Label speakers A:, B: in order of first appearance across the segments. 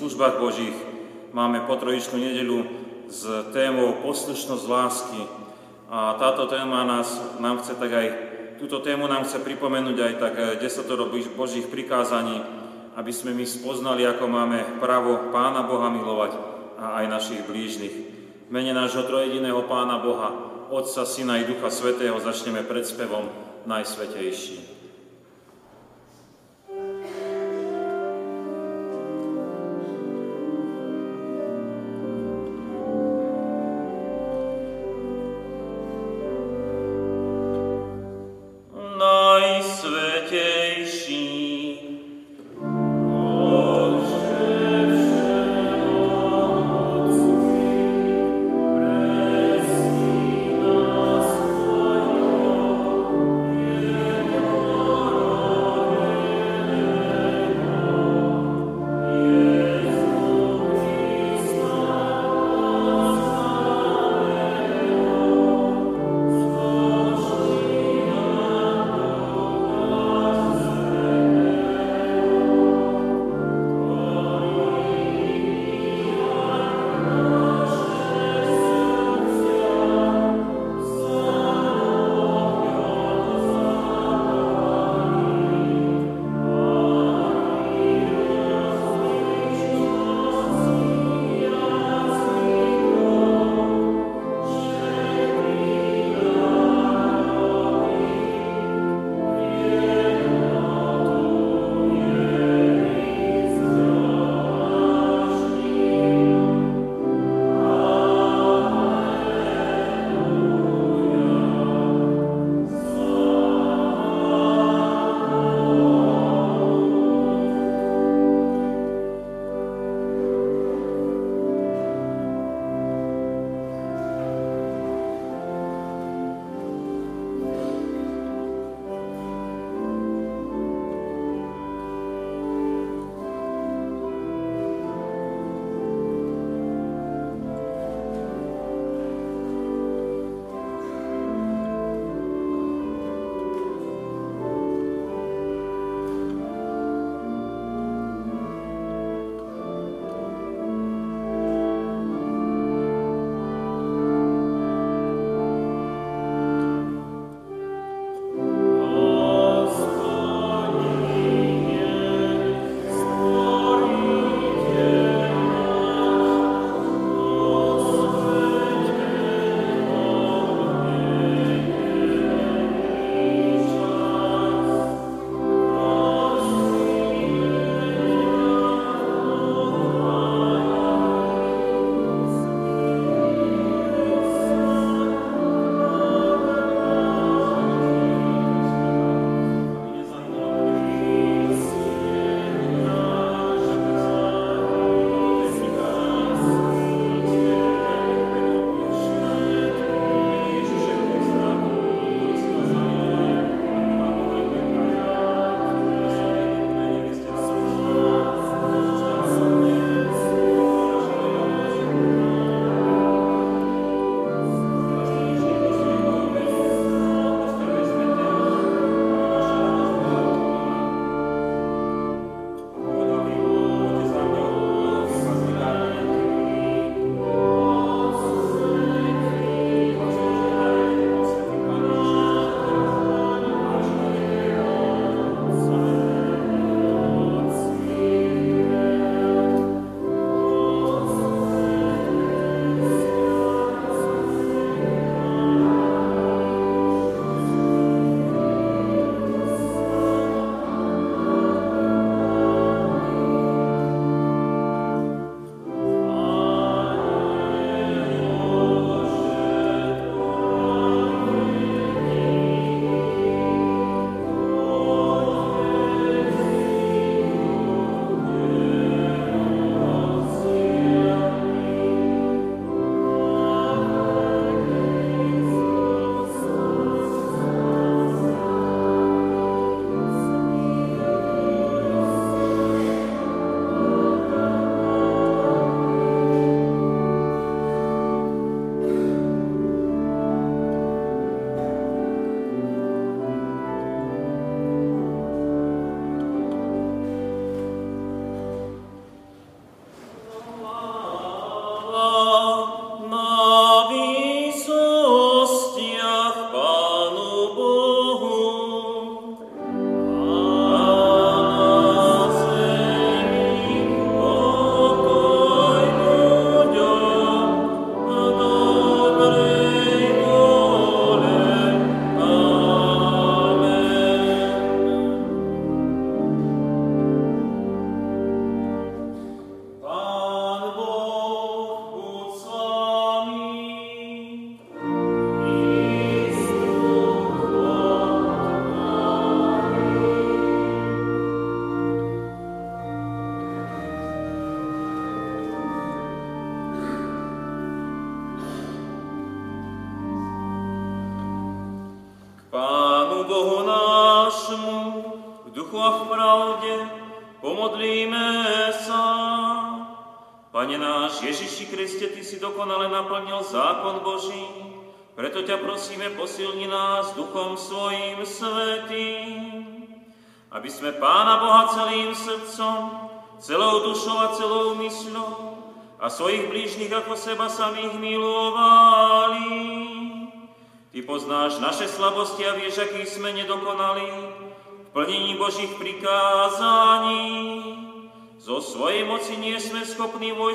A: službách Božích. Máme potrojičnú nedelu s témou poslušnosť lásky. A táto téma nás, nám chce tak aj, túto tému nám chce pripomenúť aj tak desatoro Božích prikázaní, aby sme my spoznali, ako máme právo Pána Boha milovať a aj našich blížnych. V mene nášho trojediného Pána Boha, Otca, Syna i Ducha Svetého začneme predspevom Najsvetejší.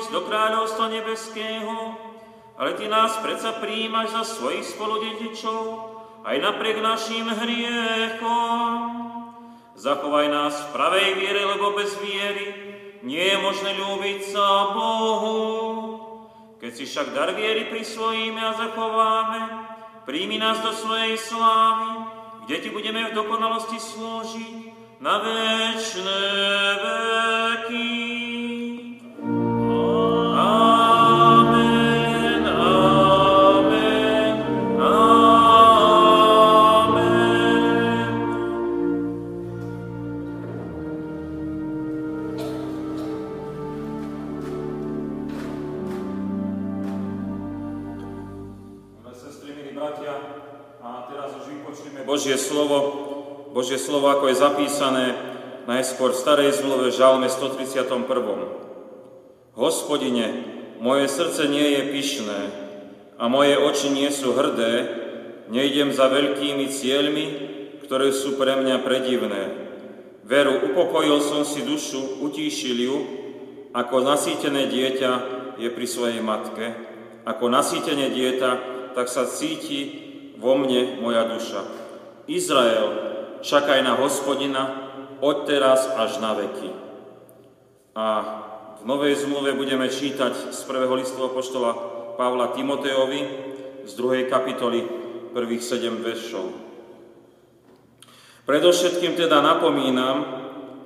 B: Vojsť do kráľovstva nebeského, ale Ty nás predsa príjmaš za svojich spoludedičov aj napriek našim hriechom. Zachovaj nás v pravej viere, lebo bez viery nie je možné ľúbiť sa Bohu. Keď si však dar viery prisvojíme a zachováme, príjmi nás do svojej slávy, kde Ti budeme v dokonalosti slúžiť na väčšie veky.
A: Slovo, Božie slovo, ako je zapísané najskôr v starej zmluve Žalme 131. Hospodine, moje srdce nie je pyšné a moje oči nie sú hrdé, nejdem za veľkými cieľmi, ktoré sú pre mňa predivné. Veru, upokojil som si dušu, utíšil ju, ako nasýtené dieťa je pri svojej matke. Ako nasýtené dieťa, tak sa cíti vo mne moja duša. Izrael, čakaj na hospodina od teraz až na veky. A v Novej zmluve budeme čítať z prvého listu poštola Pavla Timoteovi z druhej kapitoly prvých sedem veršov. Predovšetkým teda napomínam,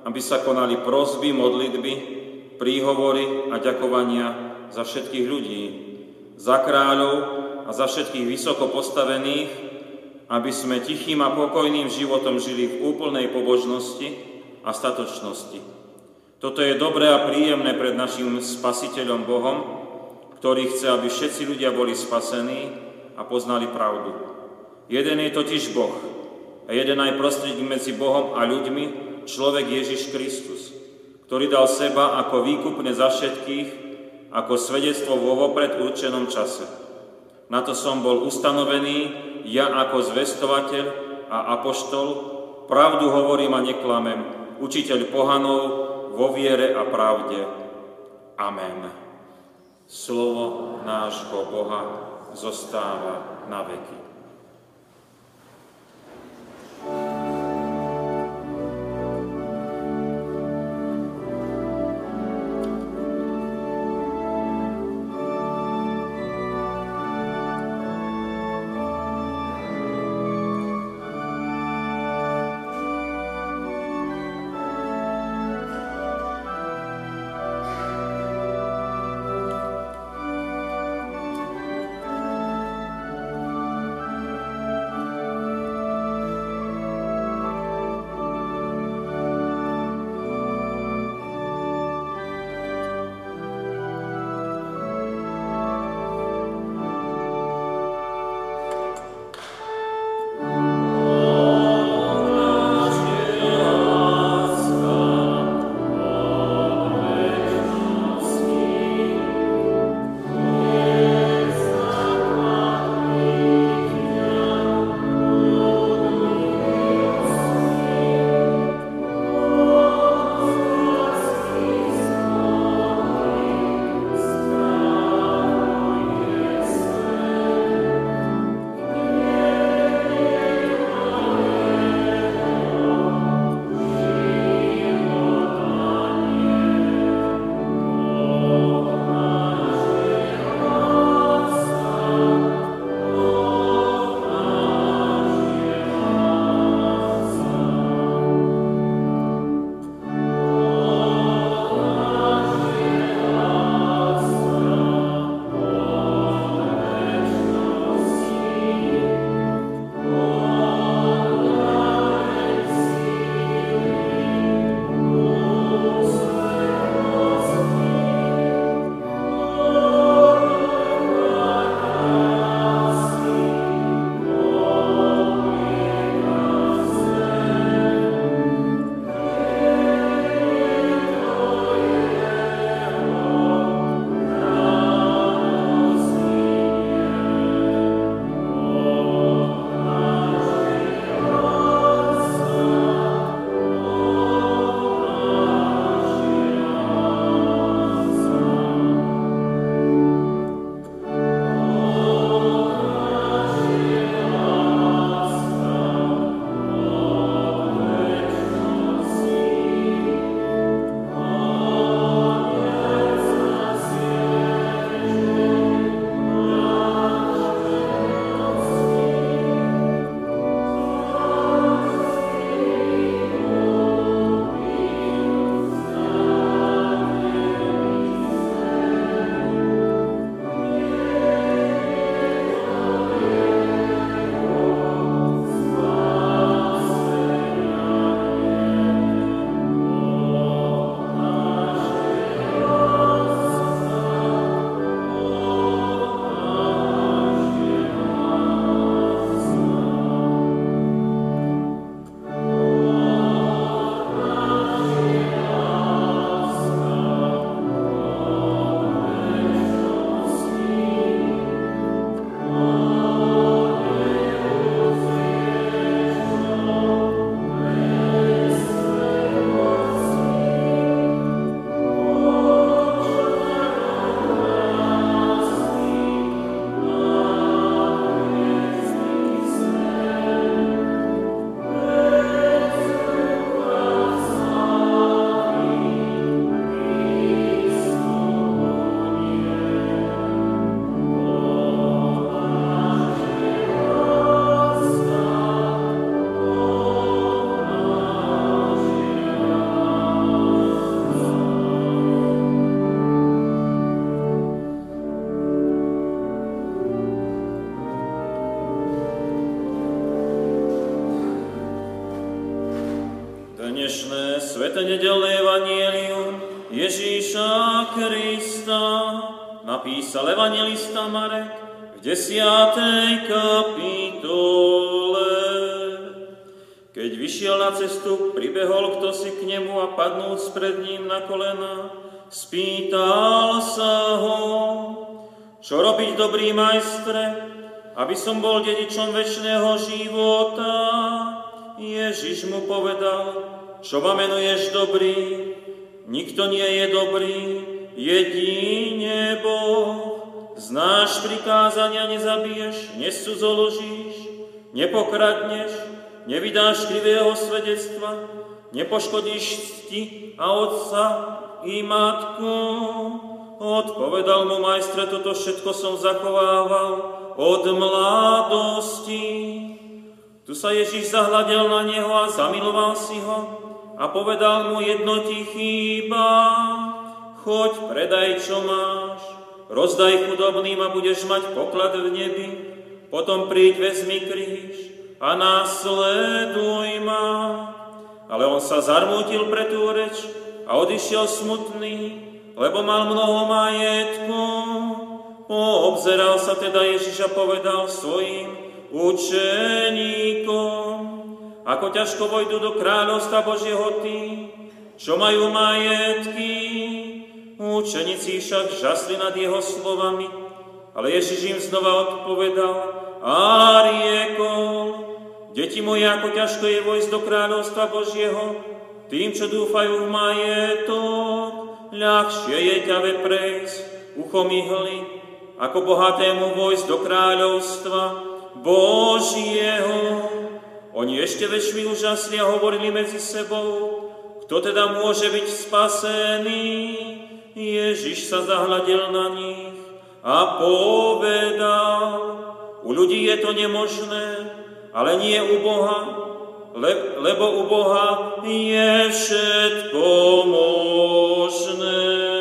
A: aby sa konali prosby, modlitby, príhovory a ďakovania za všetkých ľudí, za kráľov a za všetkých vysoko postavených, aby sme tichým a pokojným životom žili v úplnej pobožnosti a statočnosti. Toto je dobré a príjemné pred našim Spasiteľom Bohom, ktorý chce, aby všetci ľudia boli spasení a poznali pravdu. Jeden je totiž Boh a jeden aj prostredník medzi Bohom a ľuďmi, človek Ježiš Kristus, ktorý dal seba ako výkupne za všetkých, ako svedectvo vo vopred určenom čase. Na to som bol ustanovený, ja ako zvestovateľ a apoštol pravdu hovorím a neklamem, učiteľ pohanov vo viere a pravde. Amen. Slovo nášho Boha zostáva na veky.
B: Aby som bol dedičom väčšného života. Ježiš mu povedal, čo ma menuješ dobrý, nikto nie je dobrý, jedine Boh. Znáš prikázania, nezabiješ, nesudzoložíš, nepokradneš, nevydáš krivého svedectva, nepoškodíš cti a otca i matku. Odpovedal mu majstre, toto všetko som zachovával od mladosti. Tu sa Ježíš zahľadel na neho a zamiloval si ho a povedal mu jedno ti chýba, choď, predaj, čo máš, rozdaj chudobným a budeš mať poklad v nebi, potom príď, vezmi kríž a následuj ma. Ale on sa zarmútil pre tú reč a odišiel smutný, lebo mal mnoho majetku. Poobzeral sa teda Ježiš a povedal svojim učeníkom, ako ťažko vojdu do kráľovstva Božieho tí, čo majú majetky. Učeníci však žasli nad jeho slovami, ale Ježiš im znova odpovedal a riekol, deti moje, ako ťažko je vojsť do kráľovstva Božieho, tým, čo dúfajú v majetok, ľahšie je ťave prejsť uchom ihly, ako bohatému vojsť do kráľovstva Božieho. Oni ešte väčšmi úžasli a hovorili medzi sebou, kto teda môže byť spasený? Ježiš sa zahľadil na nich a povedal, u ľudí je to nemožné, ale nie u Boha, le, lebo u Boha je všetko možné.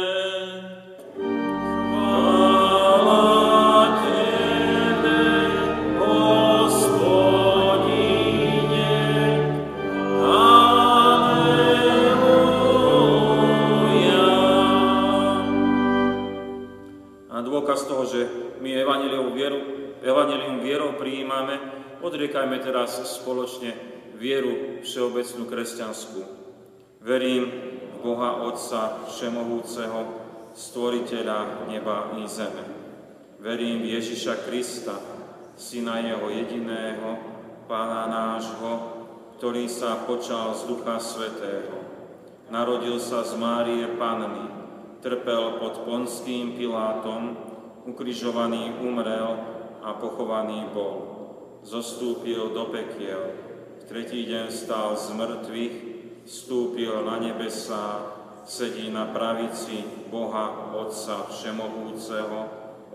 A: Evanelium vierou prijímame, odriekajme teraz spoločne vieru všeobecnú kresťanskú. Verím v Boha Otca Všemohúceho, Stvoriteľa neba i zeme. Verím v Ježiša Krista, Syna Jeho jediného, Pána nášho, ktorý sa počal z Ducha Svetého. Narodil sa z Márie Panny, trpel pod Ponským Pilátom, ukrižovaný umrel, a pochovaný bol. Zostúpil do pekiel, v tretí deň stál z mŕtvych, vstúpil na nebesá, sedí na pravici Boha Otca Všemohúceho,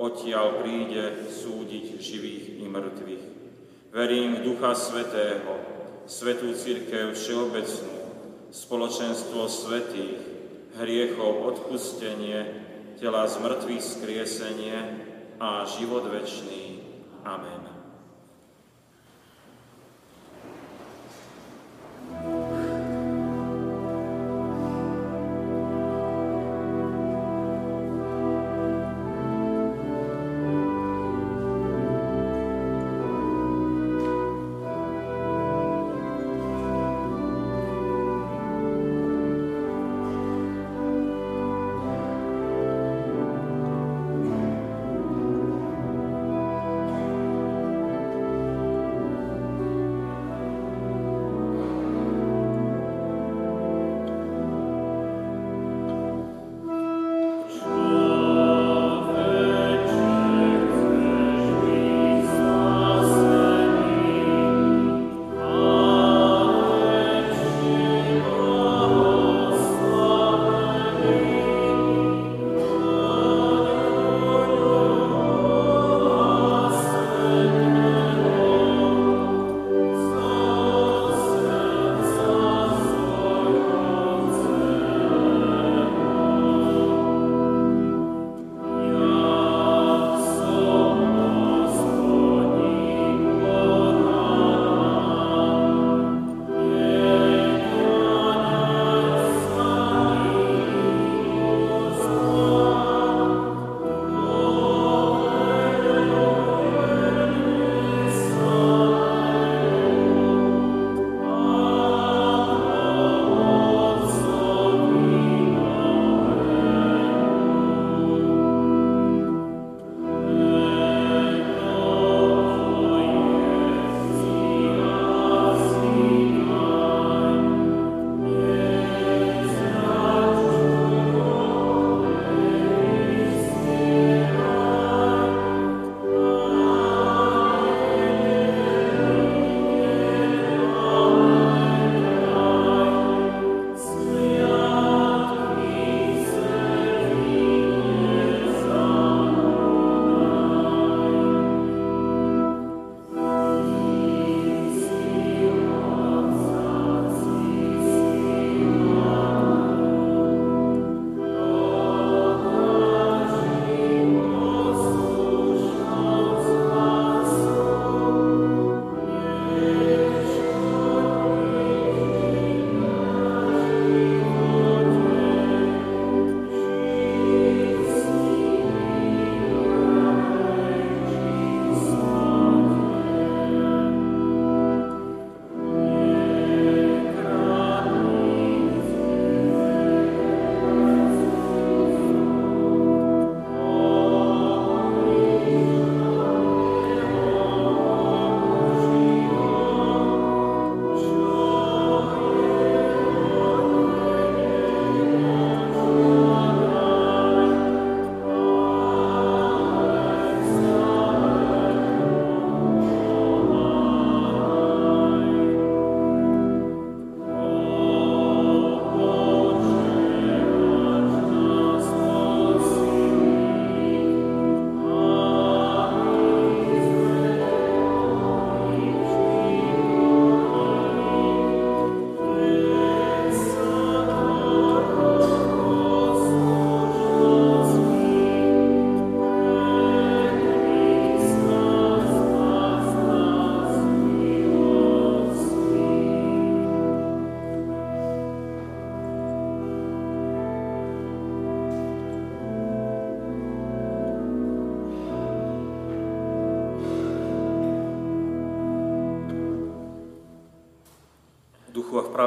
A: odtiaľ príde súdiť živých i mŕtvych. Verím v Ducha Svetého, Svetú Církev Všeobecnú, spoločenstvo svetých, hriechov odpustenie, tela z mŕtvych skriesenie a život večný. Amen.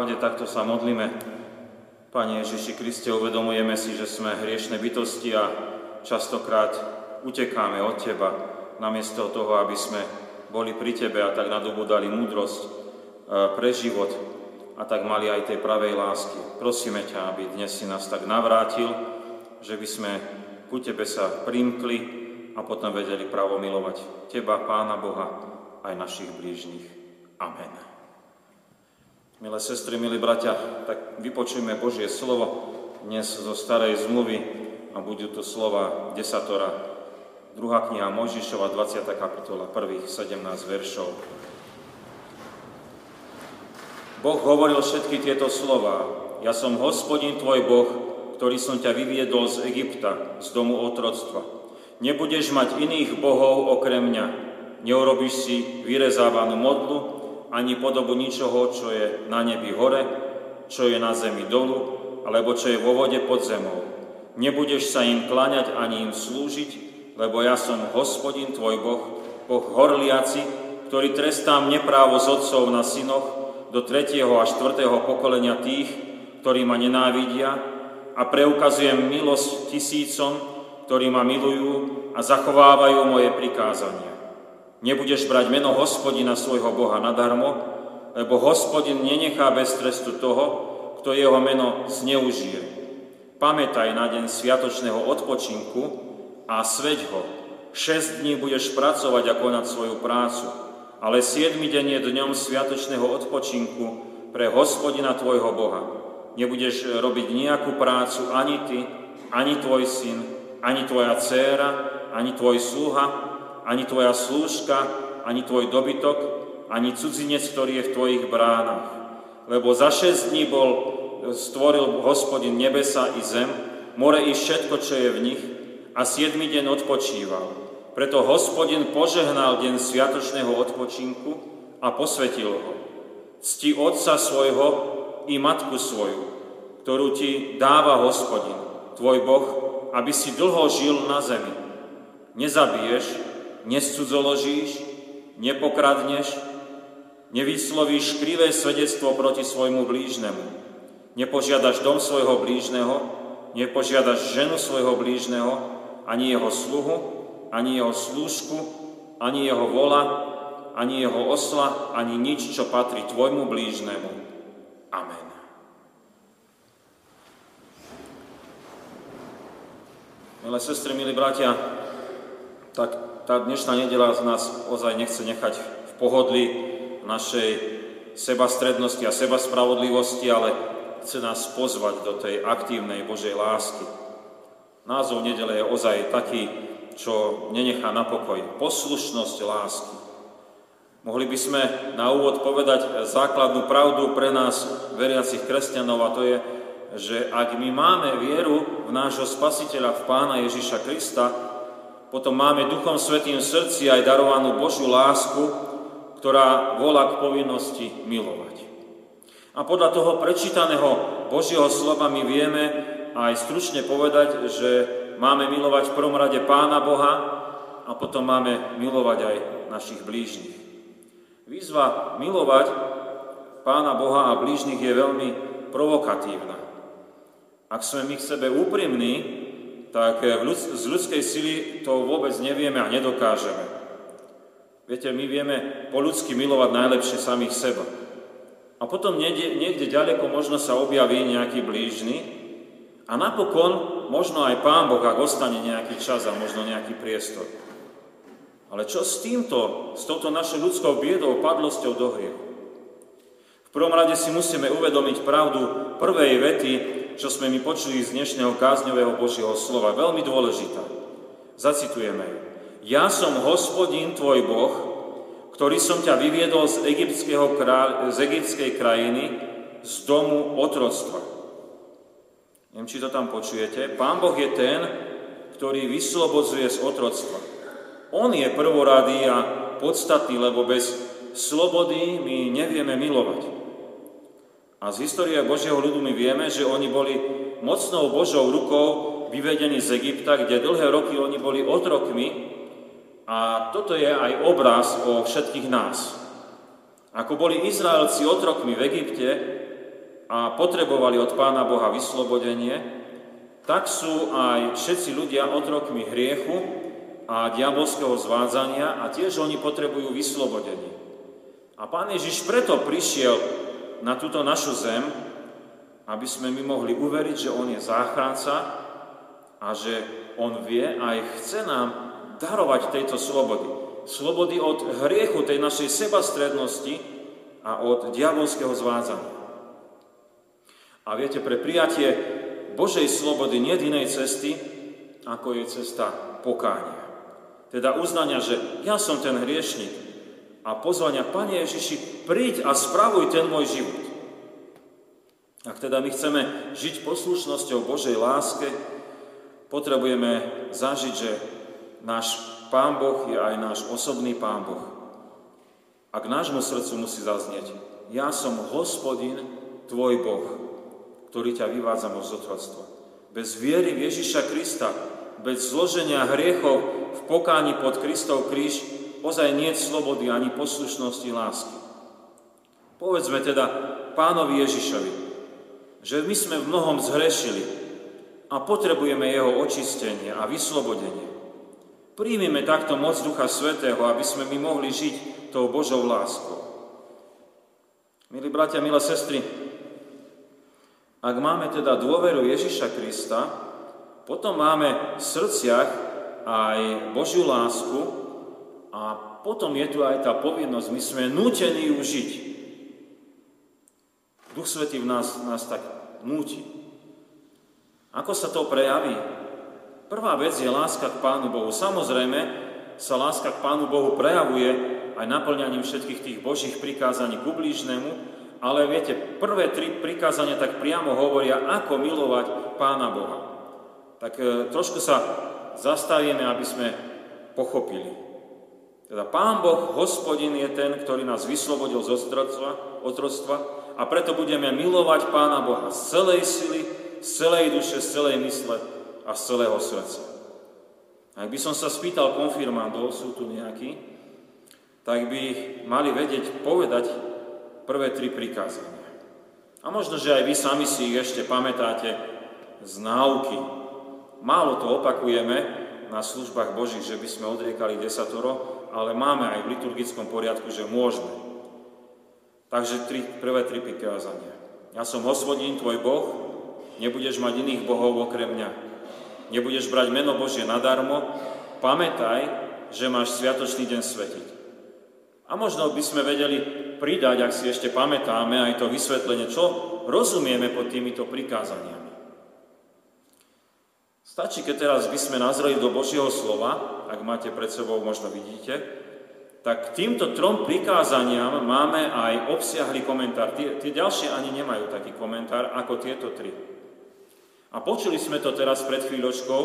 A: Pravde takto sa modlíme. Pane Ježiši Kriste, uvedomujeme si, že sme hriešne bytosti a častokrát utekáme od Teba, namiesto toho, aby sme boli pri Tebe a tak nadobudali múdrosť e, pre život a tak mali aj tej pravej lásky. Prosíme ťa, aby dnes si nás tak navrátil, že by sme ku Tebe sa primkli a potom vedeli pravo milovať Teba, Pána Boha, aj našich blížnych. Amen. Milé sestry, milí bratia, tak vypočujme Božie slovo dnes zo starej zmluvy a budú to slova desatora. Druhá kniha Mojžišova, 20. kapitola, prvých 17 veršov. Boh hovoril všetky tieto slova. Ja som hospodin tvoj Boh, ktorý som ťa vyviedol z Egypta, z domu otroctva. Nebudeš mať iných bohov okrem mňa. Neurobiš si vyrezávanú modlu, ani podobu ničoho, čo je na nebi hore, čo je na zemi dolu, alebo čo je vo vode pod zemou. Nebudeš sa im kláňať ani im slúžiť, lebo ja som hospodin tvoj Boh, Boh horliaci, ktorý trestám neprávo z otcov na synoch do tretieho a štvrtého pokolenia tých, ktorí ma nenávidia a preukazujem milosť tisícom, ktorí ma milujú a zachovávajú moje prikázania. Nebudeš brať meno hospodina svojho Boha nadarmo, lebo hospodin nenechá bez trestu toho, kto jeho meno zneužije. Pamätaj na deň sviatočného odpočinku a sveď ho. Šesť dní budeš pracovať a konať svoju prácu, ale siedmy deň je dňom sviatočného odpočinku pre hospodina tvojho Boha. Nebudeš robiť nejakú prácu ani ty, ani tvoj syn, ani tvoja dcéra, ani tvoj sluha, ani tvoja slúžka, ani tvoj dobytok, ani cudzinec, ktorý je v tvojich bránach. Lebo za šesť dní bol, stvoril hospodin nebesa i zem, more i všetko, čo je v nich, a siedmy deň odpočíval. Preto hospodin požehnal deň sviatočného odpočinku a posvetil ho. Cti otca svojho i matku svoju, ktorú ti dáva hospodin, tvoj Boh, aby si dlho žil na zemi. Nezabiješ, nescudzoložíš, nepokradneš, nevyslovíš krivé svedectvo proti svojmu blížnemu, nepožiadaš dom svojho blížneho, nepožiadaš ženu svojho blížneho, ani jeho sluhu, ani jeho slúžku, ani jeho vola, ani jeho osla, ani nič, čo patrí tvojmu blížnemu. Amen. Milé sestry, milí bratia, tak tá dnešná nedela z nás ozaj nechce nechať v pohodli našej sebastrednosti a sebaspravodlivosti, ale chce nás pozvať do tej aktívnej Božej lásky. Názov nedele je ozaj taký, čo nenechá na pokoj. Poslušnosť lásky. Mohli by sme na úvod povedať základnú pravdu pre nás, veriacich kresťanov, a to je, že ak my máme vieru v nášho spasiteľa, v Pána Ježiša Krista, potom máme Duchom Svetým v srdci aj darovanú Božiu lásku, ktorá volá k povinnosti milovať. A podľa toho prečítaného Božieho slova my vieme aj stručne povedať, že máme milovať v prvom rade Pána Boha a potom máme milovať aj našich blížnych. Výzva milovať Pána Boha a blížnych je veľmi provokatívna. Ak sme my k sebe úprimní, tak eh, z ľudskej sily to vôbec nevieme a nedokážeme. Viete, my vieme po ľudsky milovať najlepšie samých seba. A potom niekde, niekde ďaleko možno sa objaví nejaký blížny a napokon možno aj Pán Boh, ak ostane nejaký čas a možno nejaký priestor. Ale čo s týmto, s touto našou ľudskou biedou, padlosťou do hriechu? V prvom rade si musíme uvedomiť pravdu prvej vety čo sme mi počuli z dnešného kázňového Božieho slova, veľmi dôležitá. Zacitujeme ju. Ja som hospodin tvoj Boh, ktorý som ťa vyviedol z, kráľ, z egyptskej krajiny, z domu otroctva. Neviem, či to tam počujete. Pán Boh je ten, ktorý vyslobodzuje z otroctva. On je prvoradý a podstatný, lebo bez slobody my nevieme milovať. A z histórie Božieho ľudu my vieme, že oni boli mocnou Božou rukou vyvedení z Egypta, kde dlhé roky oni boli otrokmi a toto je aj obraz o všetkých nás. Ako boli Izraelci otrokmi v Egypte a potrebovali od Pána Boha vyslobodenie, tak sú aj všetci ľudia otrokmi hriechu a diabolského zvádzania a tiež oni potrebujú vyslobodenie. A Pán Ježiš preto prišiel na túto našu zem, aby sme my mohli uveriť, že On je záchranca a že On vie a aj chce nám darovať tejto slobody slobody od hriechu, tej našej sebastrednosti a od diabolského zvádzania. A viete, pre prijatie Božej slobody nie inej cesty, ako je cesta pokánia. Teda uznania, že ja som ten hriešnik a pozvania, Pane Ježiši, príď a spravuj ten môj život. Ak teda my chceme žiť poslušnosťou Božej láske, potrebujeme zažiť, že náš Pán Boh je aj náš osobný Pán Boh. A k nášmu srdcu musí zaznieť, ja som hospodin, tvoj Boh, ktorý ťa vyvádza z otroctva. Bez viery v Ježiša Krista, bez zloženia hriechov v pokáni pod Kristov kríž, ozaj nie slobody ani poslušnosti lásky. Povedzme teda pánovi Ježišovi, že my sme v mnohom zhrešili a potrebujeme jeho očistenie a vyslobodenie. Príjmime takto moc Ducha Svetého, aby sme my mohli žiť tou Božou láskou. Milí bratia, milé sestry, ak máme teda dôveru Ježiša Krista, potom máme v srdciach aj Božiu lásku a potom je tu aj tá povinnosť, my sme nútení ju žiť. Duch Svetý v nás, nás tak núti. Ako sa to prejaví? Prvá vec je láska k Pánu Bohu. Samozrejme sa láska k Pánu Bohu prejavuje aj naplňaním všetkých tých Božích prikázaní ku blížnemu, ale viete, prvé tri prikázania tak priamo hovoria, ako milovať Pána Boha. Tak e, trošku sa zastavíme, aby sme pochopili. Teda Pán Boh, hospodin je ten, ktorý nás vyslobodil z otroctva, a preto budeme milovať Pána Boha z celej sily, z celej duše, z celej mysle a z celého srdca. Ak by som sa spýtal konfirmandov, sú tu nejakí, tak by mali vedieť povedať prvé tri prikázania. A možno, že aj vy sami si ich ešte pamätáte z náuky. Málo to opakujeme na službách Božích, že by sme odriekali desatoro, ale máme aj v liturgickom poriadku, že môžeme. Takže tri, prvé tri prikázania. Ja som hospodín, tvoj Boh, nebudeš mať iných bohov okrem mňa nebudeš brať meno Božie nadarmo, pamätaj, že máš sviatočný deň svetiť. A možno by sme vedeli pridať, ak si ešte pamätáme, aj to vysvetlenie, čo rozumieme pod týmito prikázaniami. Stačí, keď teraz by sme nazreli do Božieho slova, ak máte pred sebou, možno vidíte, tak týmto trom prikázaniam máme aj obsiahly komentár. Tie, tie ďalšie ani nemajú taký komentár ako tieto tri. A počuli sme to teraz pred chvíľočkou,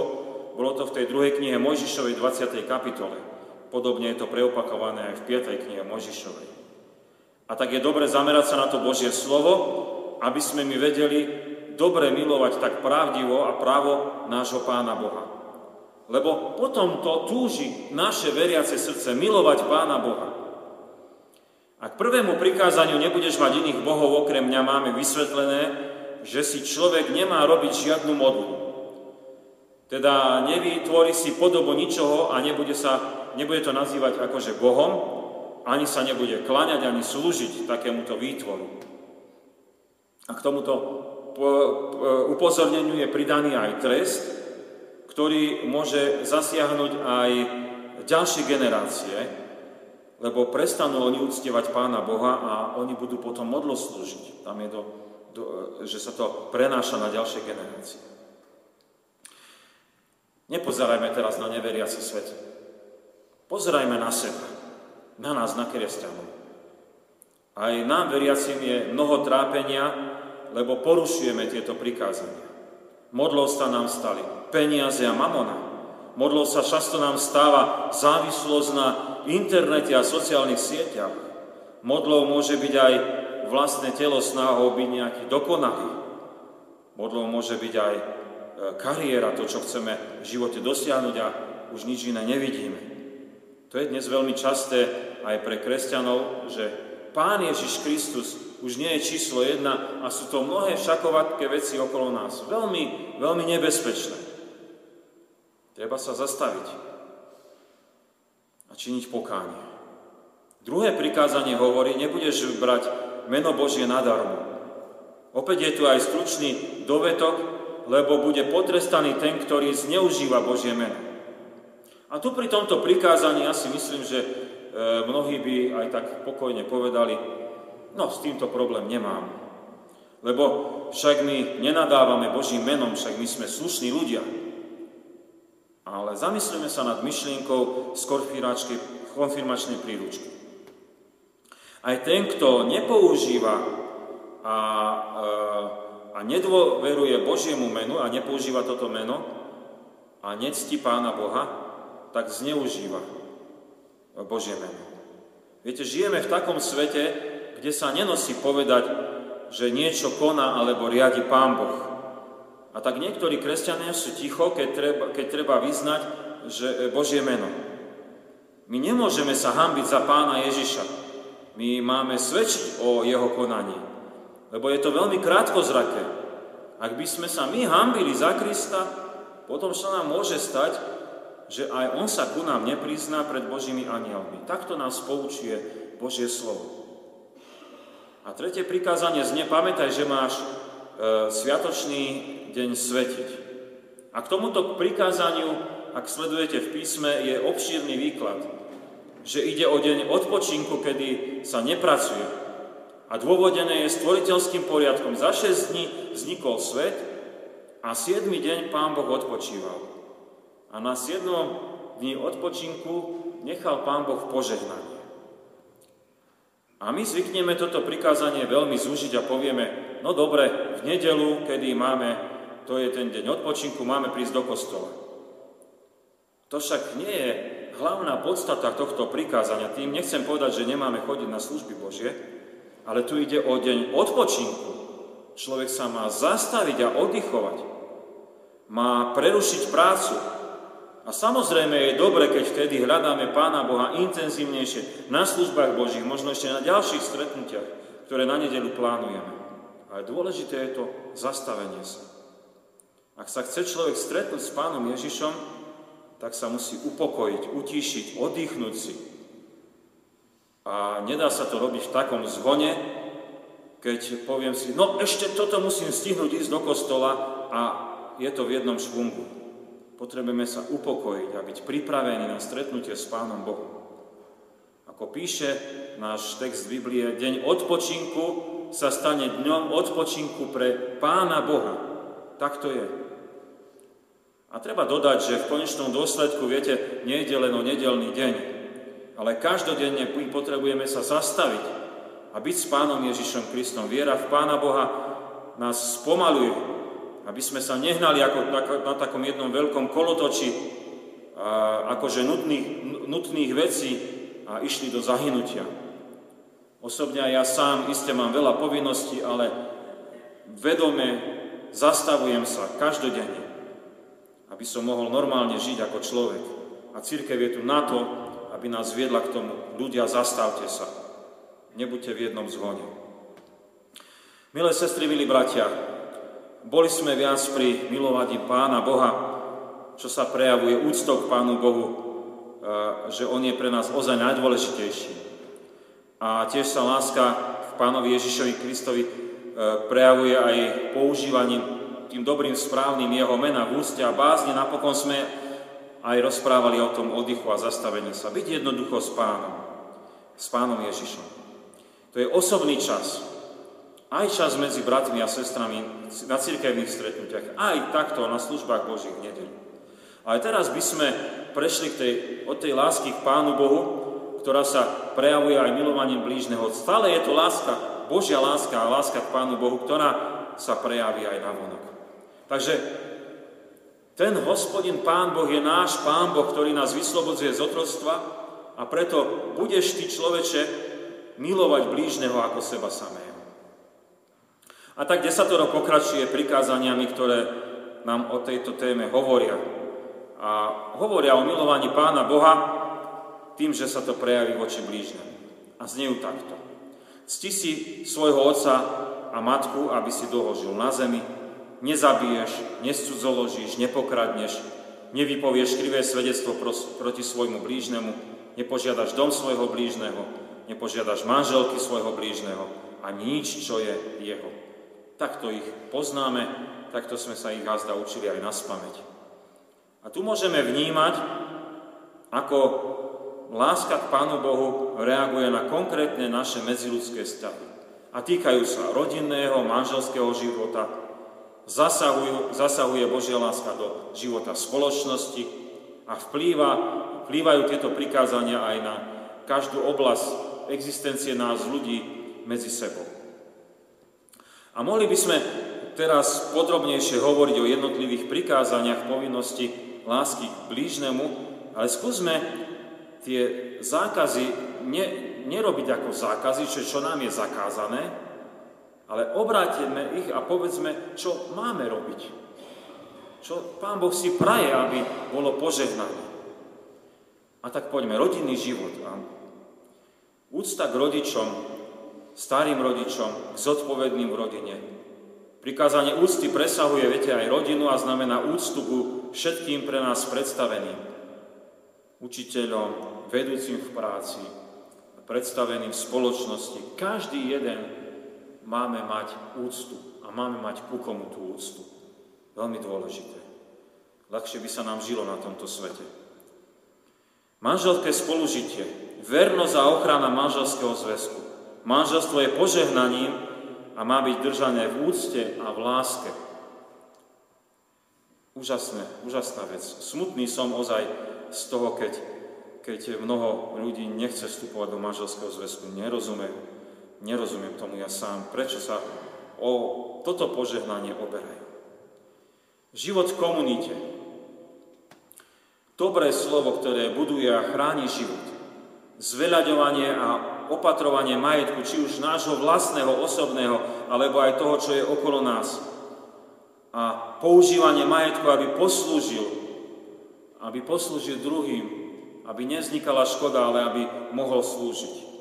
A: bolo to v tej druhej knihe Mojžišovej 20. kapitole. Podobne je to preopakované aj v 5. knihe Mojžišovej. A tak je dobre zamerať sa na to Božie slovo, aby sme my vedeli dobre milovať tak pravdivo a právo nášho Pána Boha. Lebo potom to túži naše veriace srdce milovať Pána Boha. A k prvému prikázaniu nebudeš mať iných bohov okrem mňa máme vysvetlené, že si človek nemá robiť žiadnu modlu. Teda nevytvorí si podobu ničoho a nebude, sa, nebude to nazývať akože Bohom, ani sa nebude klaňať, ani slúžiť takémuto výtvoru. A k tomuto upozorneniu je pridaný aj trest, ktorý môže zasiahnuť aj ďalšie generácie, lebo prestanú oni uctievať Pána Boha a oni budú potom modlo slúžiť. Tam je to že sa to prenáša na ďalšie generácie. Nepozerajme teraz na neveriaci svet. Pozerajme na seba, na nás, na kresťanov. Aj nám, veriacim, je mnoho trápenia, lebo porušujeme tieto prikázania. Modlov sa nám stali peniaze a mamona. Modlov sa často nám stáva závislosť na internete a sociálnych sieťach. Modlov môže byť aj vlastné telo snáhou byť nejaký dokonalý. Modlou môže byť aj e, kariéra, to, čo chceme v živote dosiahnuť a už nič iné nevidíme. To je dnes veľmi časté aj pre kresťanov, že Pán Ježiš Kristus už nie je číslo jedna a sú to mnohé všakovatké veci okolo nás. Veľmi, veľmi nebezpečné. Treba sa zastaviť a činiť pokánie. Druhé prikázanie hovorí, nebudeš brať meno Božie nadarmo. Opäť je tu aj stručný dovetok, lebo bude potrestaný ten, ktorý zneužíva Božie meno. A tu pri tomto prikázaní ja si myslím, že E, mnohí by aj tak pokojne povedali, no s týmto problém nemám. Lebo však my nenadávame Božím menom, však my sme slušní ľudia. Ale zamyslíme sa nad myšlienkou z konfirmačnej príručky. Aj ten, kto nepoužíva a, e, a nedôveruje Božiemu menu a nepoužíva toto meno a nectí Pána Boha, tak zneužíva Božie meno. Viete, žijeme v takom svete, kde sa nenosí povedať, že niečo koná alebo riadi Pán Boh. A tak niektorí kresťania sú ticho, keď treba, keď treba vyznať že e, Božie meno. My nemôžeme sa hambiť za pána Ježiša. My máme svedčiť o jeho konaní. Lebo je to veľmi krátkozraké. Ak by sme sa my hambili za Krista, potom sa nám môže stať, že aj on sa ku nám neprizná pred Božími anielmi. Takto nás poučuje Božie slovo. A tretie prikázanie znie, pamätaj, že máš sviatočný deň svetiť. A k tomuto prikázaniu, ak sledujete v písme, je obšírny výklad, že ide o deň odpočinku, kedy sa nepracuje. A dôvodené je stvoriteľským poriadkom. Za 6 dní vznikol svet a 7 deň Pán Boh odpočíval. A na 7 dní odpočinku nechal Pán Boh požehnanie. A my zvykneme toto prikázanie veľmi zúžiť a povieme, no dobre, v nedelu, kedy máme, to je ten deň odpočinku, máme prísť do kostola. To však nie je hlavná podstata tohto prikázania. Tým nechcem povedať, že nemáme chodiť na služby Božie, ale tu ide o deň odpočinku. Človek sa má zastaviť a oddychovať. Má prerušiť prácu, a samozrejme je dobre, keď vtedy hľadáme Pána Boha intenzívnejšie na službách Božích, možno ešte na ďalších stretnutiach, ktoré na nedelu plánujeme. Ale dôležité je to zastavenie sa. Ak sa chce človek stretnúť s Pánom Ježišom, tak sa musí upokojiť, utíšiť, oddychnúť si. A nedá sa to robiť v takom zvone, keď poviem si, no ešte toto musím stihnúť ísť do kostola a je to v jednom švungu. Potrebujeme sa upokojiť a byť pripravení na stretnutie s Pánom Bohom. Ako píše náš text Biblie, deň odpočinku sa stane dňom odpočinku pre Pána Boha. Tak to je. A treba dodať, že v konečnom dôsledku, viete, nejde len o nedelný deň, ale každodenne potrebujeme sa zastaviť a byť s Pánom Ježišom Kristom. Viera v Pána Boha nás spomaluje, aby sme sa nehnali ako na takom jednom veľkom kolotoči, akože nutných, nutných vecí a išli do zahynutia. Osobne ja sám iste mám veľa povinností, ale vedome zastavujem sa každodenne, aby som mohol normálne žiť ako človek. A církev je tu na to, aby nás viedla k tomu. Ľudia, zastavte sa. Nebuďte v jednom zvone. Milé sestry, milí bratia, boli sme viac pri milovaní Pána Boha, čo sa prejavuje úctou k Pánu Bohu, že On je pre nás ozaj najdôležitejší. A tiež sa láska k Pánovi Ježišovi Kristovi prejavuje aj používaním tým dobrým, správnym Jeho mena v úste a bázne. Napokon sme aj rozprávali o tom oddychu a zastavení sa. Byť jednoducho s Pánom, s Pánom Ježišom. To je osobný čas, aj čas medzi bratmi a sestrami na cirkevných stretnutiach, aj takto na službách Božích nedel. Ale teraz by sme prešli k tej, od tej lásky k Pánu Bohu, ktorá sa prejavuje aj milovaním blížneho. Stále je to láska, Božia láska a láska k Pánu Bohu, ktorá sa prejaví aj na vonok. Takže ten hospodin Pán Boh je náš Pán Boh, ktorý nás vyslobodzuje z otroctva a preto budeš ty človeče milovať blížneho ako seba samého. A tak desatoro pokračuje prikázaniami, ktoré nám o tejto téme hovoria. A hovoria o milovaní Pána Boha tým, že sa to prejaví voči blížnemu. A znejú takto. Cti si svojho otca a matku, aby si dlho na zemi. Nezabiješ, nescudzoložíš, nepokradneš, nevypovieš krivé svedectvo proti svojmu blížnemu, nepožiadaš dom svojho blížneho, nepožiadaš manželky svojho blížneho a nič, čo je jeho. Takto ich poznáme, takto sme sa ich gazda učili aj na spameť. A tu môžeme vnímať, ako láska k Pánu Bohu reaguje na konkrétne naše medziludské vzťahy. A týkajú sa rodinného, manželského života, zasahujú, zasahuje Božia láska do života spoločnosti a vplýva, vplývajú tieto prikázania aj na každú oblasť existencie nás ľudí medzi sebou. A mohli by sme teraz podrobnejšie hovoriť o jednotlivých prikázaniach povinnosti lásky k blížnemu, ale skúsme tie zákazy ne, nerobiť ako zákazy, čo, čo nám je zakázané, ale obrátime ich a povedzme, čo máme robiť. Čo Pán Boh si praje, aby bolo požehnané. A tak poďme, rodinný život. A úcta k rodičom, starým rodičom, k zodpovedným v rodine. Prikázanie úcty presahuje, viete, aj rodinu a znamená úctu ku všetkým pre nás predstaveným. Učiteľom, vedúcim v práci, predstaveným v spoločnosti. Každý jeden máme mať úctu a máme mať ku komu tú úctu. Veľmi dôležité. Ľahšie by sa nám žilo na tomto svete. Manželské spolužitie, vernosť a ochrana manželského zväzku. Manželstvo je požehnaním a má byť držané v úcte a v láske. Úžasné, úžasná vec. Smutný som ozaj z toho, keď keď mnoho ľudí nechce vstupovať do manželského zväzku, nerozumie, nerozumiem tomu ja sám, prečo sa o toto požehnanie oberajú. Život v komunite. Dobré slovo, ktoré buduje a chráni život. Zveľaďovanie a opatrovanie majetku, či už nášho vlastného, osobného, alebo aj toho, čo je okolo nás. A používanie majetku, aby poslúžil, aby poslúžil druhým, aby nevznikala škoda, ale aby mohol slúžiť.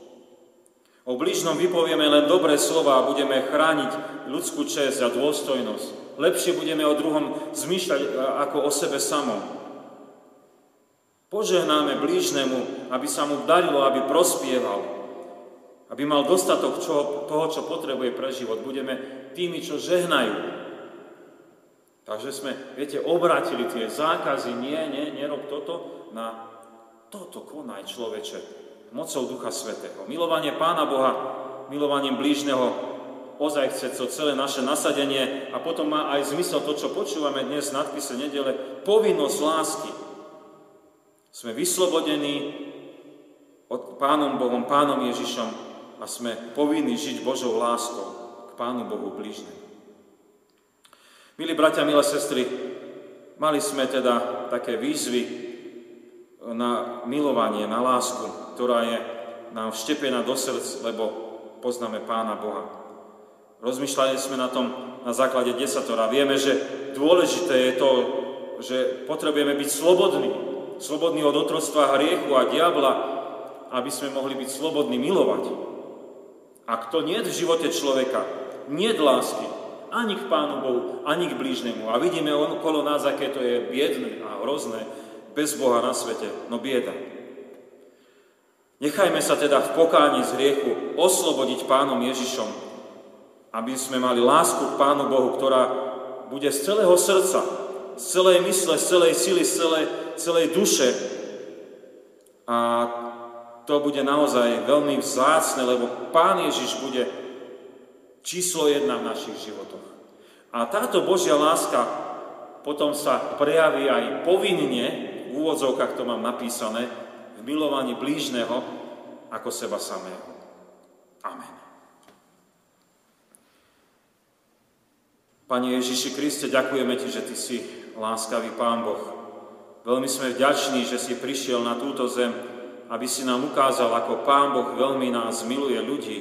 A: O blížnom vypovieme len dobré slova a budeme chrániť ľudskú čest a dôstojnosť. Lepšie budeme o druhom zmýšľať ako o sebe samom. Požehnáme blížnemu, aby sa mu darilo, aby prospieval, aby mal dostatok čo, toho, čo potrebuje pre život. Budeme tými, čo žehnajú. Takže sme, viete, obratili tie zákazy, nie, nie, nerob toto, na toto konaj človeče, mocou Ducha Svetého. Milovanie Pána Boha, milovaním blížneho, ozaj chce to celé naše nasadenie a potom má aj zmysel to, čo počúvame dnes v nadpise nedele, povinnosť lásky. Sme vyslobodení od Pánom Bohom, Pánom Ježišom a sme povinní žiť Božou láskou k Pánu Bohu blížne. Milí bratia, milé sestry, mali sme teda také výzvy na milovanie, na lásku, ktorá je nám vštepená do srdc, lebo poznáme Pána Boha. Rozmýšľali sme na tom na základe desatora. Vieme, že dôležité je to, že potrebujeme byť slobodní. Slobodní od otroctva hriechu a diabla, aby sme mohli byť slobodní milovať. Ak to nie je v živote človeka, nie je lásky, ani k Pánu Bohu, ani k blížnemu. A vidíme okolo nás, aké to je biedné a hrozné, bez Boha na svete, no bieda. Nechajme sa teda v pokáni z hriechu oslobodiť Pánom Ježišom, aby sme mali lásku k Pánu Bohu, ktorá bude z celého srdca, z celej mysle, z celej sily, z celej, celej duše. A to bude naozaj veľmi vzácne, lebo Pán Ježiš bude číslo jedna v našich životoch. A táto Božia láska potom sa prejaví aj povinne v úvodzovkách to mám napísané, v milovaní blížneho ako seba samého. Amen. Pane Ježiši Kriste, ďakujeme Ti, že Ty si láskavý Pán Boh. Veľmi sme vďační, že si prišiel na túto zem, aby si nám ukázal, ako Pán Boh veľmi nás miluje ľudí,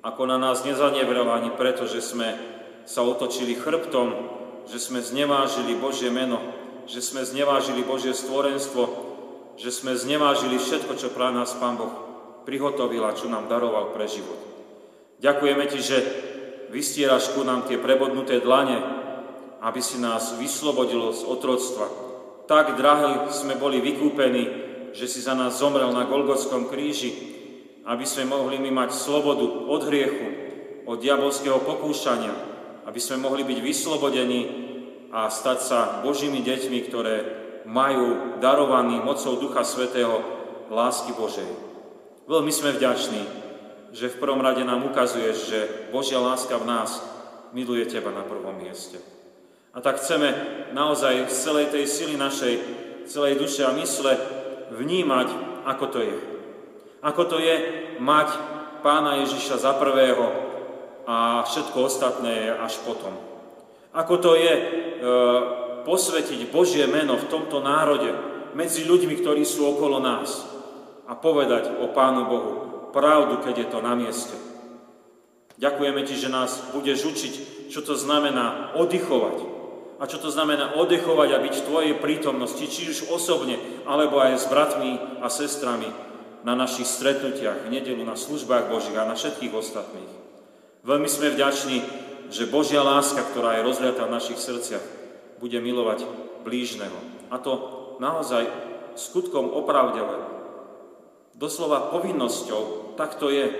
A: ako na nás nezanevrel ani preto, že sme sa otočili chrbtom, že sme znevážili Božie meno, že sme znevážili Božie stvorenstvo, že sme znevážili všetko, čo pre nás Pán Boh prihotovil a čo nám daroval pre život. Ďakujeme Ti, že vystieraš ku nám tie prebodnuté dlane, aby si nás vyslobodilo z otroctva. Tak drahí sme boli vykúpení, že si za nás zomrel na Golgotskom kríži, aby sme mohli my mať slobodu od hriechu, od diabolského pokúšania, aby sme mohli byť vyslobodení a stať sa Božími deťmi, ktoré majú darovaný mocou Ducha Svetého lásky Božej. Veľmi sme vďační, že v prvom rade nám ukazuješ, že Božia láska v nás miluje Teba na prvom mieste. A tak chceme naozaj z celej tej sily našej, celej duše a mysle vnímať, ako to je. Ako to je mať Pána Ježiša za prvého a všetko ostatné až potom. Ako to je e, posvetiť Božie meno v tomto národe medzi ľuďmi, ktorí sú okolo nás a povedať o Pánu Bohu pravdu, keď je to na mieste. Ďakujeme Ti, že nás budeš učiť, čo to znamená oddychovať. A čo to znamená oddychovať a byť v Tvojej prítomnosti, či už osobne, alebo aj s bratmi a sestrami na našich stretnutiach, v nedelu na službách Božích a na všetkých ostatných. Veľmi sme vďační, že Božia láska, ktorá je rozliatá v našich srdciach, bude milovať blížneho. A to naozaj skutkom opravdené. Doslova povinnosťou, tak to je,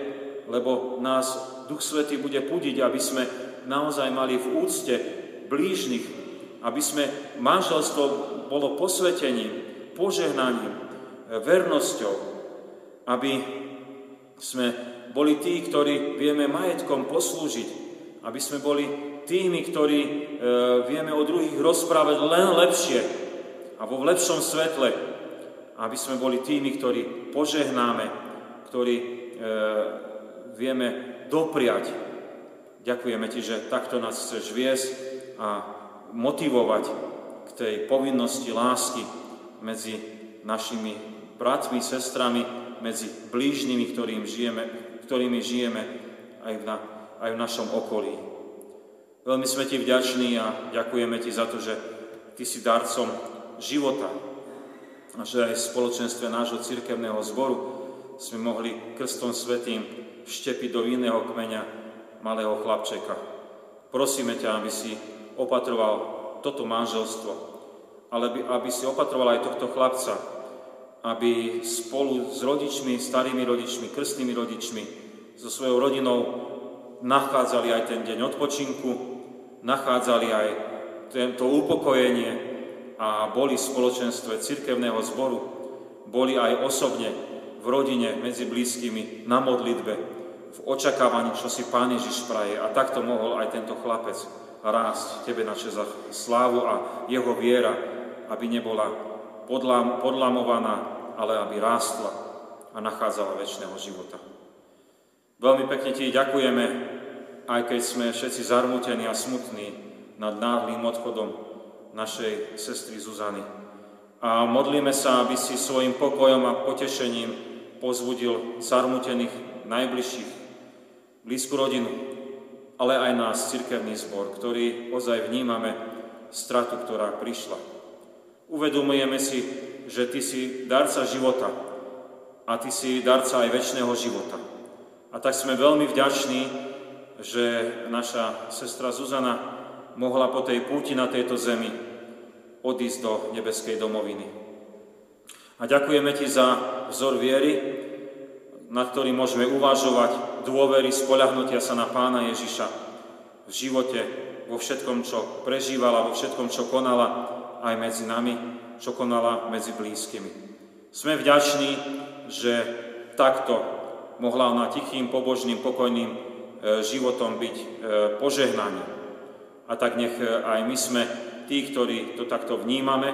A: lebo nás Duch Svetý bude pudiť, aby sme naozaj mali v úcte blížnych, aby sme manželstvo bolo posvetením, požehnaním, vernosťou, aby sme boli tí, ktorí vieme majetkom poslúžiť, aby sme boli tými, ktorí e, vieme o druhých rozprávať len lepšie a vo lepšom svetle, aby sme boli tými, ktorí požehnáme, ktorí e, vieme dopriať. Ďakujeme Ti, že takto nás chceš viesť a motivovať k tej povinnosti lásky medzi našimi bratmi, sestrami, medzi blížnymi, ktorým žijeme, ktorými žijeme aj v, na, aj v našom okolí. Veľmi sme Ti vďační a ďakujeme Ti za to, že Ty si darcom života a že aj v spoločenstve nášho cirkevného zboru sme mohli krstom svetým vštepiť do iného kmeňa malého chlapčeka. Prosíme ťa, aby si opatroval toto manželstvo, ale aby, aby si opatroval aj tohto chlapca, aby spolu s rodičmi, starými rodičmi, krstnými rodičmi, so svojou rodinou nachádzali aj ten deň odpočinku, nachádzali aj tento upokojenie a boli v spoločenstve cirkevného zboru, boli aj osobne v rodine medzi blízkymi na modlitbe, v očakávaní, čo si Pán Ježiš praje. A takto mohol aj tento chlapec rásť Tebe na čezach slávu a jeho viera, aby nebola podlam, podlamovaná, ale aby rástla a nachádzala väčšného života. Veľmi pekne Ti ďakujeme, aj keď sme všetci zarmútení a smutní nad náhlým odchodom našej sestry Zuzany. A modlíme sa, aby si svojim pokojom a potešením pozbudil zarmútených najbližších, blízku rodinu, ale aj nás, cirkevný zbor, ktorý ozaj vnímame stratu, ktorá prišla. Uvedomujeme si, že Ty si darca života a Ty si darca aj väčšného života. A tak sme veľmi vďační, že naša sestra Zuzana mohla po tej púti na tejto zemi odísť do nebeskej domoviny. A ďakujeme Ti za vzor viery, nad ktorým môžeme uvažovať dôvery, spoľahnutia sa na Pána Ježiša v živote, vo všetkom, čo prežívala, vo všetkom, čo konala, aj medzi nami, čo konala medzi blízkymi. Sme vďační, že takto mohla ona tichým, pobožným, pokojným e, životom byť e, požehnaním. A tak nech e, aj my sme tí, ktorí to takto vnímame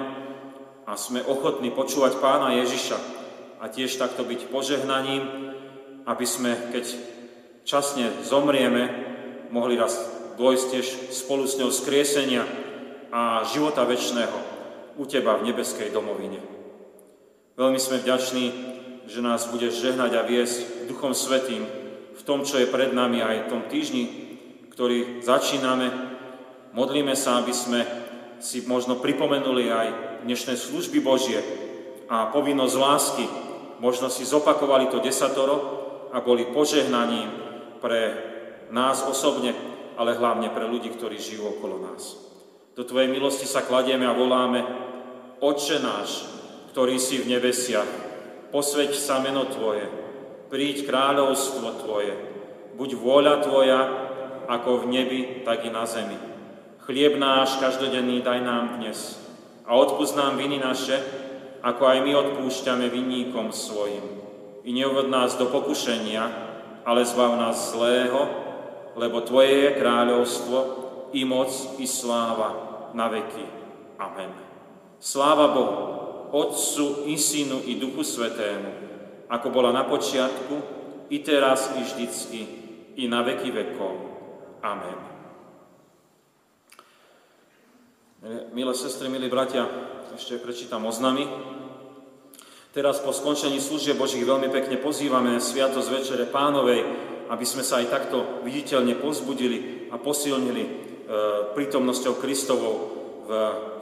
A: a sme ochotní počúvať pána Ježiša a tiež takto byť požehnaním, aby sme, keď časne zomrieme, mohli raz dôjsť tiež spolu s ňou skriesenia a života väčšného u Teba v nebeskej domovine. Veľmi sme vďační, že nás budeš žehnať a viesť Duchom Svetým v tom, čo je pred nami aj v tom týždni, ktorý začíname. Modlíme sa, aby sme si možno pripomenuli aj dnešné služby Božie a povinnosť lásky. Možno si zopakovali to desatoro a boli požehnaním pre nás osobne, ale hlavne pre ľudí, ktorí žijú okolo nás. Do Tvojej milosti sa kladieme a voláme, Oče náš, ktorý si v nebesiach, posveď sa meno Tvoje, príď kráľovstvo Tvoje, buď vôľa Tvoja, ako v nebi, tak i na zemi. Chlieb náš každodenný daj nám dnes a odpúsť nám viny naše, ako aj my odpúšťame vinníkom svojim. I neuvod nás do pokušenia, ale zbav nás zlého, lebo Tvoje je kráľovstvo, i moc, i sláva na veky. Amen. Sláva Bohu, Otcu, i Synu, i Duchu Svetému, ako bola na počiatku, i teraz, i vždycky, i na veky vekov. Amen. Milé sestry, milí bratia, ešte prečítam oznamy. Teraz po skončení služie Božích veľmi pekne pozývame Sviatosť Večere Pánovej, aby sme sa aj takto viditeľne pozbudili a posilnili e, prítomnosťou Kristovou v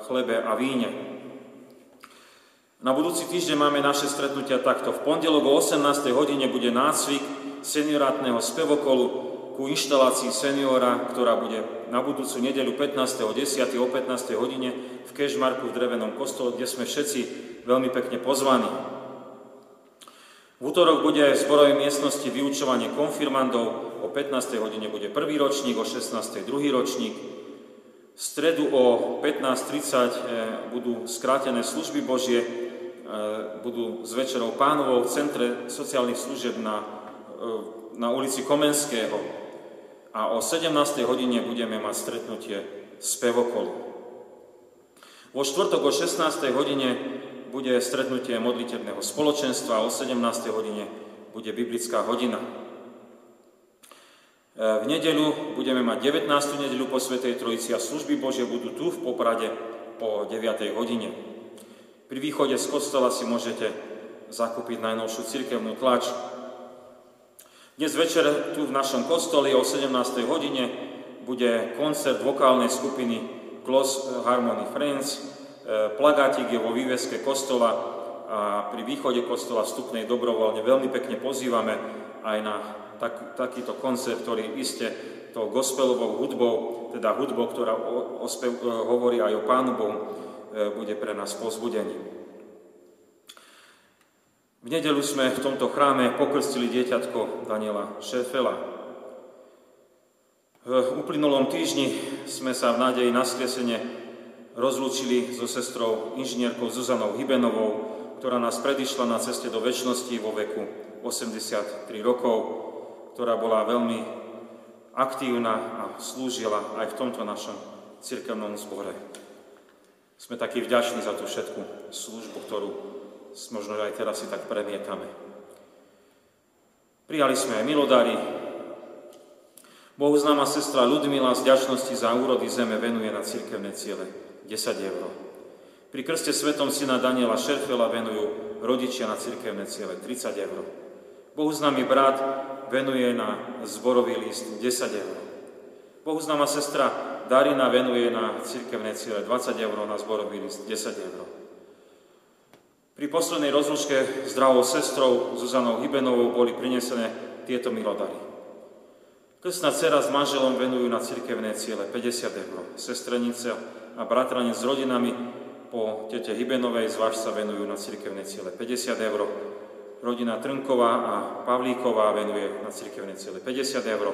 A: chlebe a víne. Na budúci týždeň máme naše stretnutia takto. V pondelok o 18. hodine bude nácvik seniorátneho spevokolu ku inštalácii seniora, ktorá bude na budúcu nedeľu 15.10. o 15. hodine v Kešmarku v drevenom kostole, kde sme všetci veľmi pekne pozvaní. V útorok bude v zborovej miestnosti vyučovanie konfirmandov, o 15. hodine bude prvý ročník, o 16. druhý ročník. V stredu o 15.30 eh, budú skrátené služby Božie, eh, budú s večerou pánovou v Centre sociálnych služieb na, eh, na ulici Komenského a o 17. hodine budeme mať stretnutie spevokolu. Vo štvrtok o 16. hodine bude stretnutie modlitebného spoločenstva a o 17. hodine bude biblická hodina. E, v nedeľu budeme mať 19. nedeľu po Svetej Trojici a služby Bože budú tu v Poprade o 9. hodine. Pri východe z kostola si môžete zakúpiť najnovšiu cirkevnú tlač dnes večer tu v našom kostole o 17. hodine bude koncert vokálnej skupiny Close Harmony Friends. E, plagátik je vo výveske kostola a pri východe kostola vstupnej dobrovoľne veľmi pekne pozývame aj na tak, takýto koncert, ktorý iste tou gospelovou hudbou, teda hudbou, ktorá o, o spev, e, hovorí aj o Pánu Bohu, e, bude pre nás pozbudením. V nedelu sme v tomto chráme pokrstili dieťatko Daniela Šefela. V uplynulom týždni sme sa v nádeji na skresenie rozlúčili so sestrou inžinierkou Zuzanou Hybenovou, ktorá nás predišla na ceste do väčšnosti vo veku 83 rokov, ktorá bola veľmi aktívna a slúžila aj v tomto našom cirkevnom zbore. Sme takí vďační za tú všetku službu, ktorú možno aj teraz si tak premietame. Prijali sme aj milodary. Bohu známa sestra Ludmila z ďačnosti za úrody zeme venuje na cirkevné ciele 10 eur. Pri krste svetom syna Daniela Šerfela venujú rodičia na cirkevné ciele 30 eur. Bohu známy brat venuje na zborový list 10 eur. Bohu známa sestra Darina venuje na cirkevné ciele 20 eur, na zborový list 10 eur. Pri poslednej rozlučke s sestrou Zuzanou Hybenovou boli prinesené tieto milodary. Krstná dcera s manželom venujú na cirkevné ciele 50 eur. Sestrenice a bratranec s rodinami po tete Hybenovej zvlášť sa venujú na cirkevné ciele 50 eur. Rodina Trnková a Pavlíková venuje na cirkevné ciele 50 eur.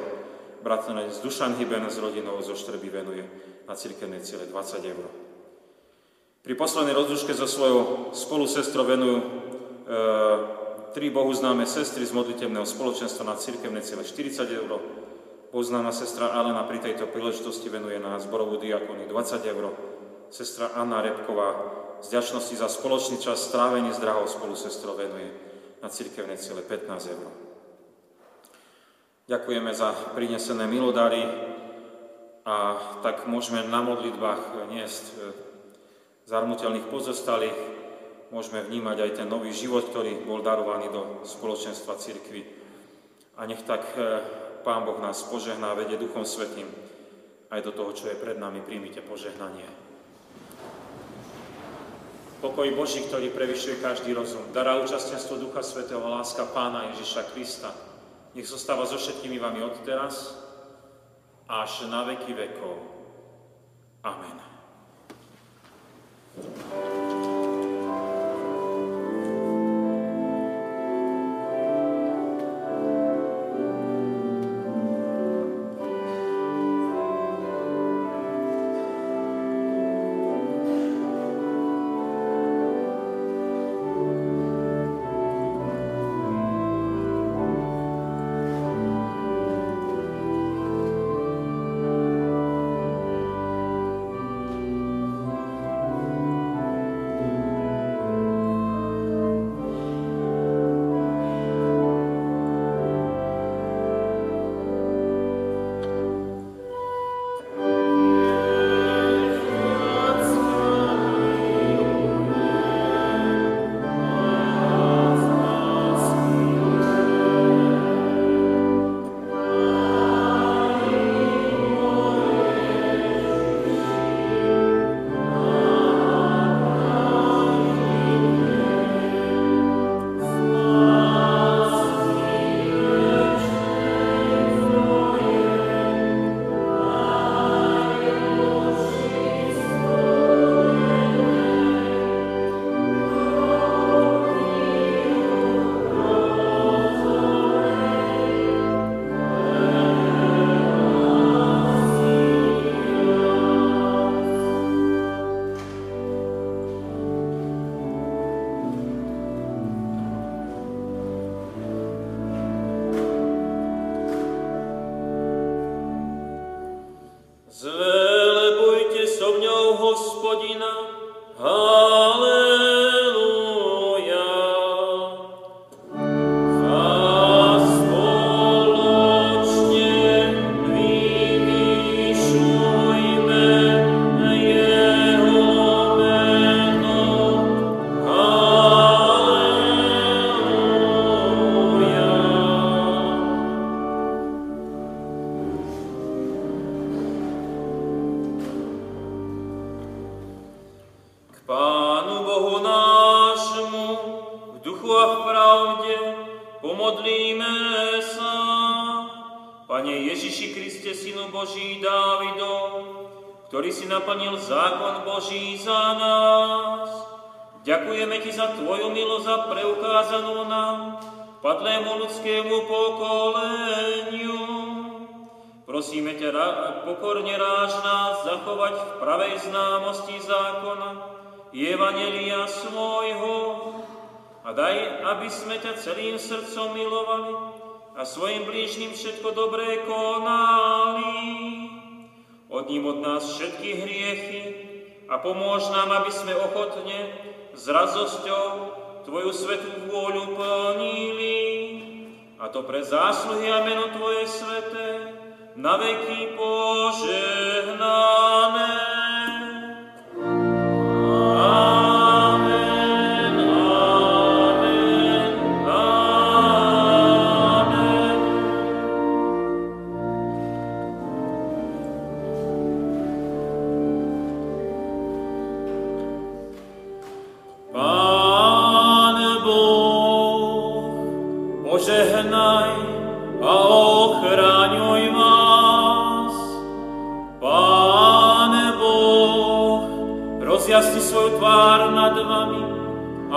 A: Bratranec Dušan Hyben s rodinou zo Štrby venuje na cirkevné ciele 20 eur. Pri poslednej rozlučke so svojou spolusestrou venujú e, tri Bohu známe sestry z modlitevného spoločenstva na cirkevné ciele 40 eur. Bohu známa sestra Alena pri tejto príležitosti venuje na zborovú diakony 20 eur. Sestra Anna Repková z ďačnosti za spoločný čas strávený s drahou spolusestrou venuje na cirkevné ciele 15 eur. Ďakujeme za prinesené milodary a tak môžeme na modlitbách niesť e, zarmutelných pozostalých môžeme vnímať aj ten nový život, ktorý bol darovaný do spoločenstva cirkvy. A nech tak eh, Pán Boh nás požehná, vedie Duchom Svetým aj do toho, čo je pred nami. Príjmite požehnanie. Pokoj Boží, ktorý prevyšuje každý rozum, dará účastenstvo Ducha Svetého a láska Pána Ježiša Krista, nech zostáva so všetkými vami od teraz až na veky vekov. Amen. Thank you. Pane Ježiši Kriste, Synu Boží Dávidov, ktorý si naplnil zákon Boží za nás, ďakujeme Ti za Tvoju milosť a preukázanú nám, padlému ľudskému pokoleniu. Prosíme ťa, pokorne ráž nás zachovať v pravej známosti zákona i Evangelia svojho a daj, aby sme ťa celým srdcom milovali, a svojim blížnym všetko dobré konali. Odním od nás všetky hriechy a
B: pomôž nám, aby sme ochotne s radosťou Tvoju svetú vôľu plnili. A to pre zásluhy a meno Tvoje sveté, na veky požehnané.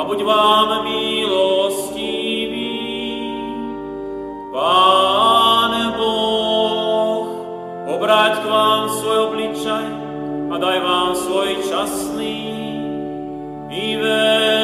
A: buď vám milostivý. Pán Boh, obráť k vám svoj obličaj a daj vám svoj časný i veľký.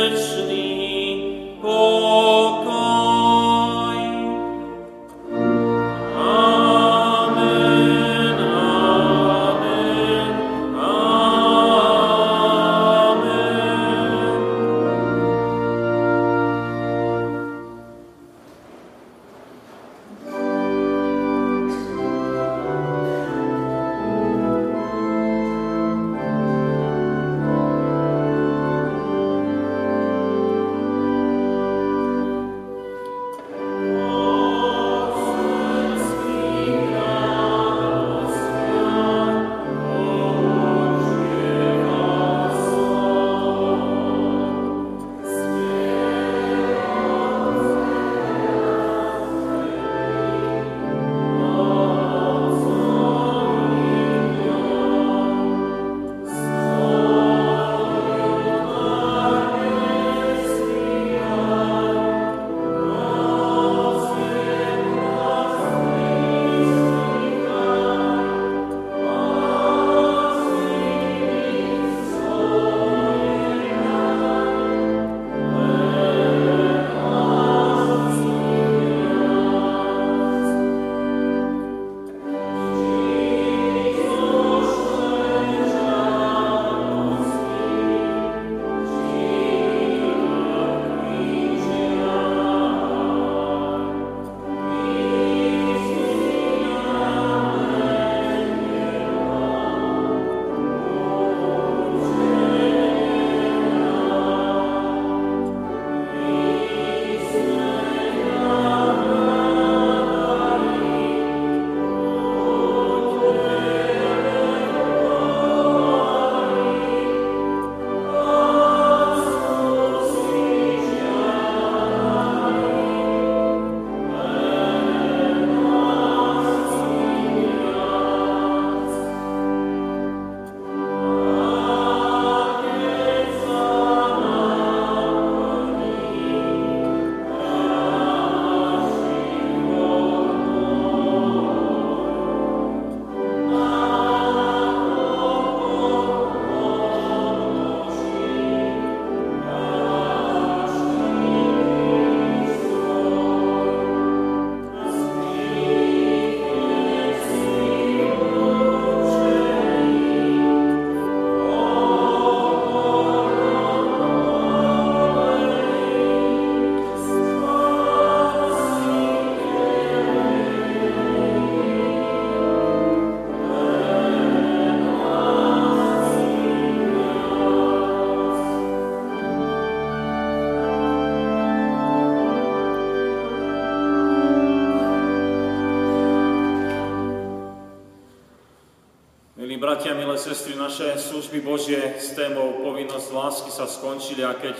A: Naše služby Božie s témou povinnosť lásky sa skončili a keď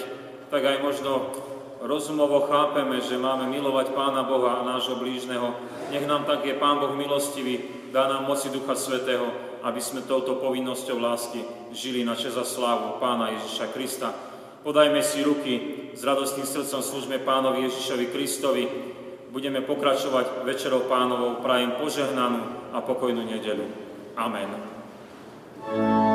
A: tak aj možno rozumovo chápeme, že máme milovať Pána Boha a nášho blížneho, nech nám tak je Pán Boh milostivý, dá nám moci Ducha Svetého, aby sme touto povinnosťou lásky žili na čas a slávu Pána Ježiša Krista. Podajme si ruky s radostným srdcom služme Pánovi Ježišovi Kristovi. Budeme pokračovať večerou Pánovou. Prajem požehnanú a pokojnú nedelu. Amen. thank you